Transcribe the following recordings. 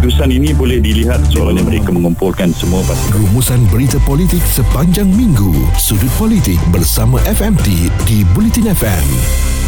keputusan ini boleh dilihat seolah mereka mengumpulkan semua pasukan. Rumusan berita politik sepanjang minggu. Sudut politik bersama FMT di Bulletin FM.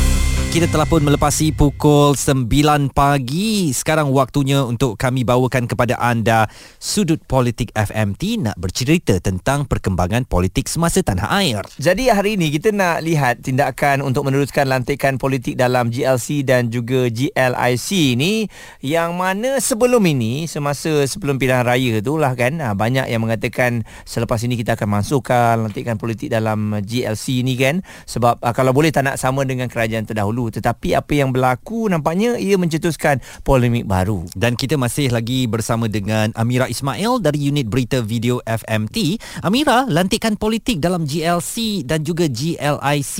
Kita telah pun melepasi pukul 9 pagi. Sekarang waktunya untuk kami bawakan kepada anda Sudut Politik FMT nak bercerita tentang perkembangan politik semasa tanah air. Jadi hari ini kita nak lihat tindakan untuk meneruskan lantikan politik dalam GLC dan juga GLIC ini yang mana sebelum ini semasa sebelum pilihan raya tu lah kan ah, banyak yang mengatakan selepas ini kita akan masukkan lantikan politik dalam GLC ini kan sebab ah, kalau boleh tak nak sama dengan kerajaan terdahulu dahulu. Tetapi apa yang berlaku nampaknya ia mencetuskan polemik baru. Dan kita masih lagi bersama dengan Amira Ismail dari unit berita video FMT Amira lantikan politik dalam GLC dan juga GLIC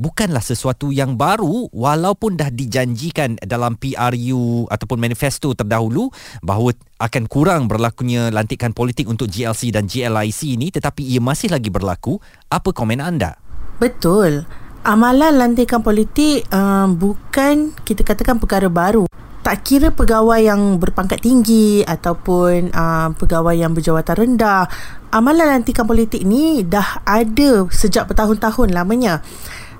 bukanlah sesuatu yang baru walaupun dah dijanjikan dalam PRU ataupun manifesto terdahulu bahawa akan kurang berlakunya lantikan politik untuk GLC dan GLIC ini tetapi ia masih lagi berlaku. Apa komen anda? Betul amalan lantikan politik uh, bukan kita katakan perkara baru. Tak kira pegawai yang berpangkat tinggi ataupun uh, pegawai yang berjawatan rendah, amalan lantikan politik ni dah ada sejak bertahun-tahun lamanya.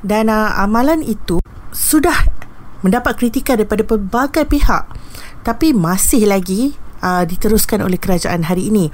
Dan uh, amalan itu sudah mendapat kritikan daripada pelbagai pihak. Tapi masih lagi uh, diteruskan oleh kerajaan hari ini.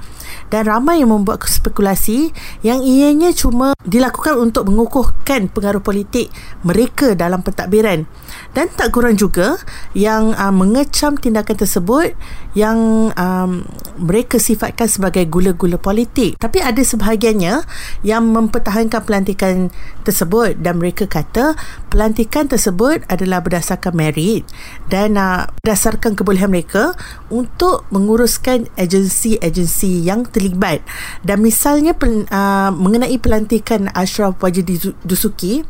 Dan ramai yang membuat spekulasi yang ianya cuma dilakukan untuk mengukuhkan pengaruh politik mereka dalam pentadbiran. Dan tak kurang juga yang uh, mengecam tindakan tersebut yang um, mereka sifatkan sebagai gula-gula politik. Tapi ada sebahagiannya yang mempertahankan pelantikan tersebut dan mereka kata pelantikan tersebut adalah berdasarkan merit dan uh, berdasarkan kebolehan mereka untuk menguruskan agensi-agensi yang terlibat. Dan misalnya pen, uh, mengenai pelantikan Ashraf Wajidi Dusuki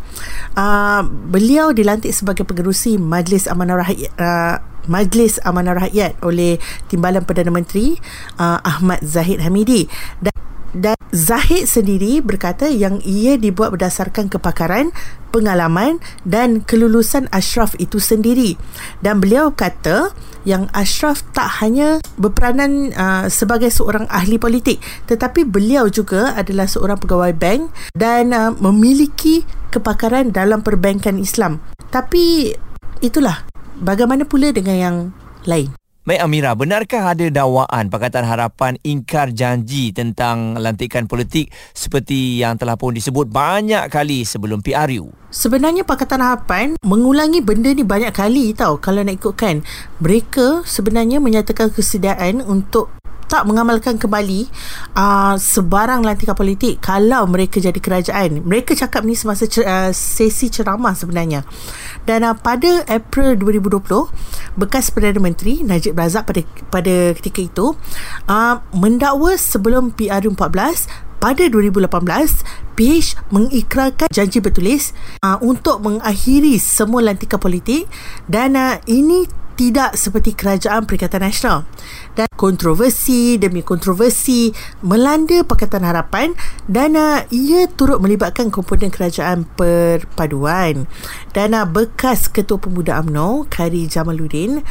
uh, beliau dilantik sebagai pengerusi Majlis Amanah Rakyat uh, Majlis Amanah Rakyat oleh Timbalan Perdana Menteri uh, Ahmad Zahid Hamidi. Dan dan Zahid sendiri berkata yang ia dibuat berdasarkan kepakaran, pengalaman dan kelulusan Ashraf itu sendiri. Dan beliau kata yang Ashraf tak hanya berperanan uh, sebagai seorang ahli politik tetapi beliau juga adalah seorang pegawai bank dan uh, memiliki kepakaran dalam perbankan Islam. Tapi itulah bagaimana pula dengan yang lain? Baik Amira, benarkah ada dakwaan Pakatan Harapan ingkar janji tentang lantikan politik seperti yang telah pun disebut banyak kali sebelum PRU? Sebenarnya Pakatan Harapan mengulangi benda ni banyak kali tau kalau nak ikutkan. Mereka sebenarnya menyatakan kesediaan untuk tak mengamalkan kembali uh, sebarang lantikan politik kalau mereka jadi kerajaan. Mereka cakap ni semasa cer- uh, sesi ceramah sebenarnya. Dan uh, pada April 2020, bekas Perdana Menteri Najib Razak pada pada ketika itu uh, mendakwa sebelum PRU 14 pada 2018 PH mengikrarkan janji bertulis uh, untuk mengakhiri semua lantikan politik dan uh, ini tidak seperti kerajaan Perikatan Nasional. Dan kontroversi demi kontroversi melanda Pakatan Harapan dan uh, ia turut melibatkan komponen kerajaan perpaduan. Dan uh, bekas Ketua Pemuda AMNO Kari Jamaluddin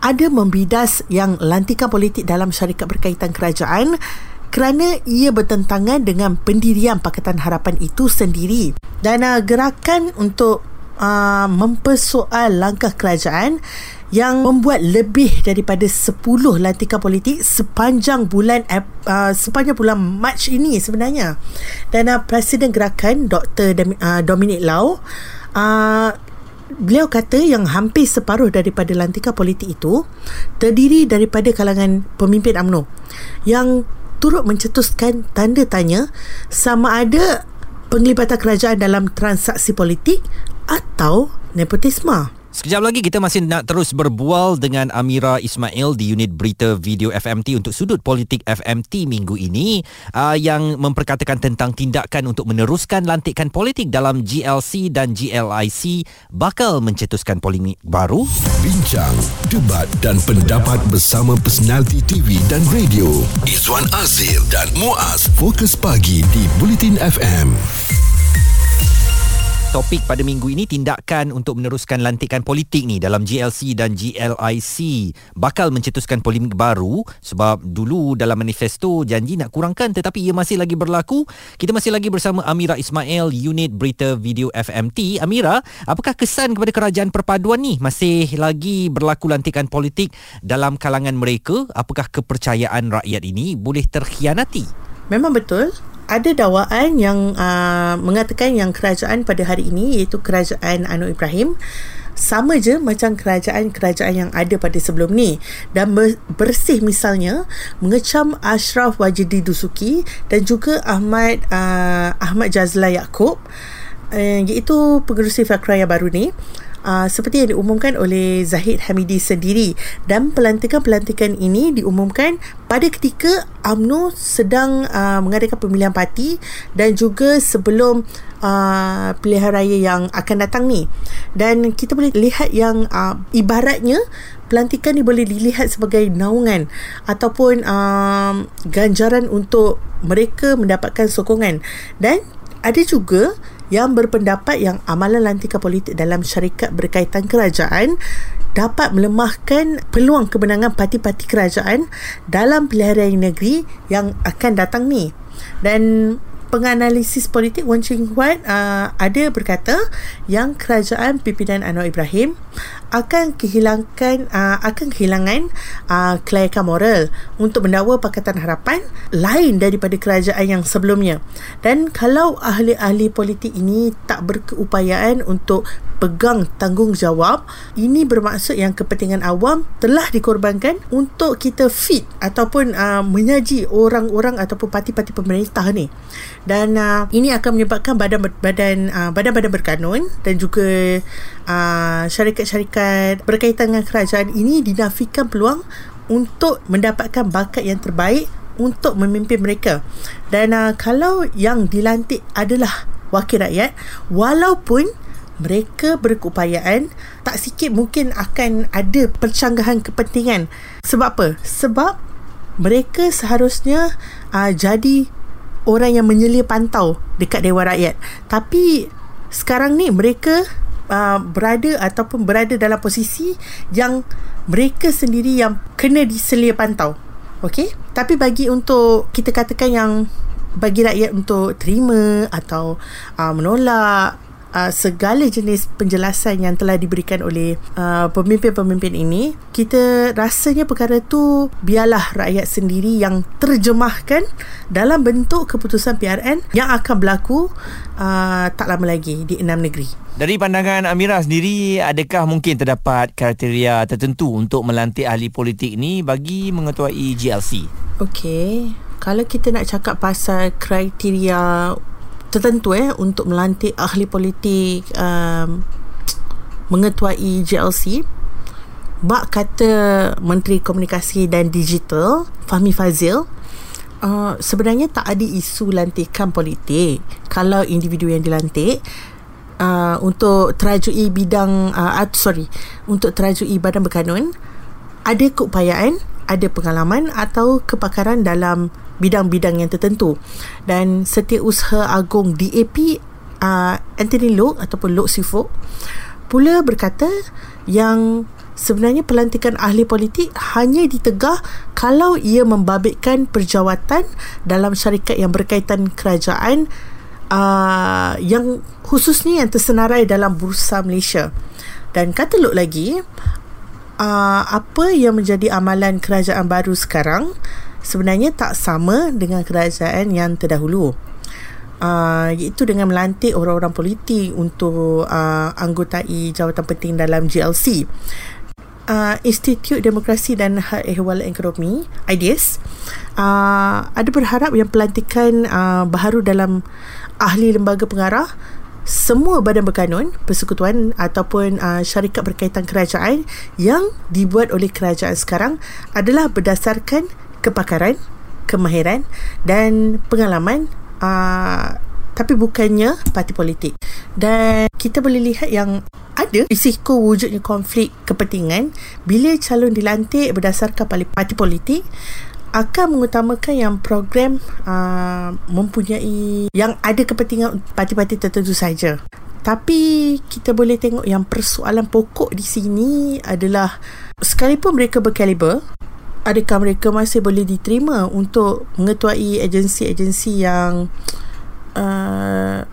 ada membidas yang lantikan politik dalam syarikat berkaitan kerajaan kerana ia bertentangan dengan pendirian Pakatan Harapan itu sendiri. Dan uh, gerakan untuk uh, mempersoal langkah kerajaan yang membuat lebih daripada 10 lantikan politik sepanjang bulan uh, sepanjang bulan Mac ini sebenarnya. Dan uh, Presiden Gerakan Dr. Dominic Lau uh, beliau kata yang hampir separuh daripada lantikan politik itu terdiri daripada kalangan pemimpin AMNO yang turut mencetuskan tanda tanya sama ada penglibatan kerajaan dalam transaksi politik atau nepotisme. Sekejap lagi kita masih nak terus berbual dengan Amira Ismail di unit berita video FMT untuk sudut politik FMT minggu ini uh, yang memperkatakan tentang tindakan untuk meneruskan lantikan politik dalam GLC dan GLIC bakal mencetuskan polemik baru. Bincang, debat dan pendapat bersama personaliti TV dan radio. Izwan Azir dan Muaz Fokus Pagi di Bulletin FM. Topik pada minggu ini tindakan untuk meneruskan lantikan politik ni dalam GLC dan GLIC bakal mencetuskan polemik baru sebab dulu dalam manifesto janji nak kurangkan tetapi ia masih lagi berlaku. Kita masih lagi bersama Amira Ismail unit berita video FMT. Amira, apakah kesan kepada kerajaan perpaduan ni? Masih lagi berlaku lantikan politik dalam kalangan mereka? Apakah kepercayaan rakyat ini boleh terkhianati? Memang betul ada dakwaan yang uh, mengatakan yang kerajaan pada hari ini iaitu kerajaan Anwar Ibrahim. Sama je macam kerajaan-kerajaan yang ada pada sebelum ni. Dan bersih misalnya mengecam Ashraf Wajidi Dusuki dan juga Ahmad uh, Ahmad Jazla Yaakob uh, iaitu pengerusi Fakra yang baru ni uh, seperti yang diumumkan oleh Zahid Hamidi sendiri dan pelantikan-pelantikan ini diumumkan pada ketika AMNO sedang uh, mengadakan pemilihan parti dan juga sebelum uh, pilihan raya yang akan datang ni. Dan kita boleh lihat yang uh, ibaratnya pelantikan ni boleh dilihat sebagai naungan ataupun um, ganjaran untuk mereka mendapatkan sokongan. Dan ada juga yang berpendapat yang amalan lantikan politik dalam syarikat berkaitan kerajaan dapat melemahkan peluang kemenangan parti-parti kerajaan dalam pilihan negeri yang akan datang ni. Dan penganalisis politik Wan Ching Huat uh, ada berkata yang kerajaan pimpinan Anwar Ibrahim akan kehilangan uh, akan kehilangan uh, kelayakan moral untuk mendakwa Pakatan Harapan lain daripada kerajaan yang sebelumnya. Dan kalau ahli-ahli politik ini tak berkeupayaan untuk pegang tanggungjawab, ini bermaksud yang kepentingan awam telah dikorbankan untuk kita fit ataupun uh, menyaji orang-orang ataupun parti-parti pemerintah ni. Dan uh, ini akan menyebabkan badan-badan uh, badan-badan berkanun dan juga uh, syarikat-syarikat berkaitan dengan kerajaan ini dinafikan peluang untuk mendapatkan bakat yang terbaik untuk memimpin mereka. Dan uh, kalau yang dilantik adalah wakil rakyat, walaupun mereka berkeupayaan tak sikit mungkin akan ada percanggahan kepentingan. Sebab apa? Sebab mereka seharusnya uh, jadi orang yang menyelia pantau dekat dewan rakyat. Tapi sekarang ni mereka uh, berada ataupun berada dalam posisi yang mereka sendiri yang kena diselia pantau. Okey? Tapi bagi untuk kita katakan yang bagi rakyat untuk terima atau uh, menolak uh, segala jenis penjelasan yang telah diberikan oleh uh, pemimpin-pemimpin ini kita rasanya perkara tu biarlah rakyat sendiri yang terjemahkan dalam bentuk keputusan PRN yang akan berlaku uh, tak lama lagi di enam negeri dari pandangan Amira sendiri, adakah mungkin terdapat kriteria tertentu untuk melantik ahli politik ni bagi mengetuai GLC? Okey, kalau kita nak cakap pasal kriteria tertentu eh untuk melantik ahli politik um, mengetuai GLC bak kata Menteri Komunikasi dan Digital Fahmi Fazil uh, sebenarnya tak ada isu lantikan politik. Kalau individu yang dilantik uh, untuk terajui bidang uh, sorry untuk terajui badan berkanun ada keupayaan ada pengalaman atau kepakaran dalam bidang-bidang yang tertentu. Dan Setiausaha Agung DAP uh, Anthony Lok ataupun Lok Sifo pula berkata yang sebenarnya pelantikan ahli politik hanya ditegah kalau ia membabitkan perjawatan dalam syarikat yang berkaitan kerajaan uh, yang khususnya yang tersenarai dalam Bursa Malaysia. Dan kata Lok lagi uh, apa yang menjadi amalan kerajaan baru sekarang sebenarnya tak sama dengan kerajaan yang terdahulu. Uh, iaitu dengan melantik orang-orang politik untuk uh, anggotai jawatan penting dalam GLC. Uh, Institut Demokrasi dan Hak Ehwal Ekonomi IDES uh, ada berharap yang pelantikan uh, baharu dalam ahli lembaga pengarah semua badan berkanun, persekutuan ataupun uh, syarikat berkaitan kerajaan yang dibuat oleh kerajaan sekarang adalah berdasarkan kepakaran, kemahiran dan pengalaman uh, tapi bukannya parti politik. Dan kita boleh lihat yang ada risiko wujudnya konflik kepentingan bila calon dilantik berdasarkan parti politik akan mengutamakan yang program uh, mempunyai yang ada kepentingan parti-parti tertentu saja. Tapi kita boleh tengok yang persoalan pokok di sini adalah sekalipun mereka berkaliber, adakah mereka masih boleh diterima untuk mengetuai agensi-agensi yang uh,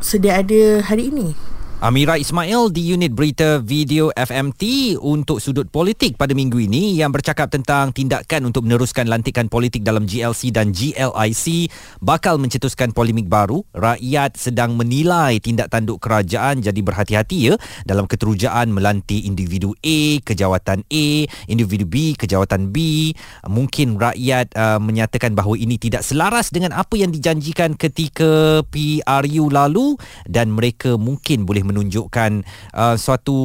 sedia ada hari ini? Amira Ismail di unit berita video FMT untuk sudut politik pada minggu ini yang bercakap tentang tindakan untuk meneruskan lantikan politik dalam GLC dan GLIC bakal mencetuskan polemik baru. Rakyat sedang menilai tindak tanduk kerajaan jadi berhati-hati ya dalam keterujaan melantik individu A ke jawatan A, individu B ke jawatan B. Mungkin rakyat uh, menyatakan bahawa ini tidak selaras dengan apa yang dijanjikan ketika PRU lalu dan mereka mungkin boleh menunjukkan uh, suatu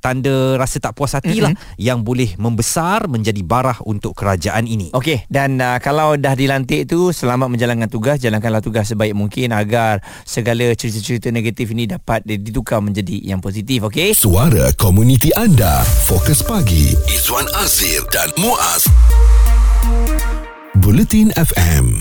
tanda rasa tak puas hati lah mm-hmm. yang boleh membesar menjadi barah untuk kerajaan ini. Okey dan uh, kalau dah dilantik tu selamat menjalankan tugas jalankanlah tugas sebaik mungkin agar segala cerita-cerita negatif ini dapat ditukar menjadi yang positif okey. Suara komuniti anda Fokus pagi Izwan Azir dan Muaz Bulletin FM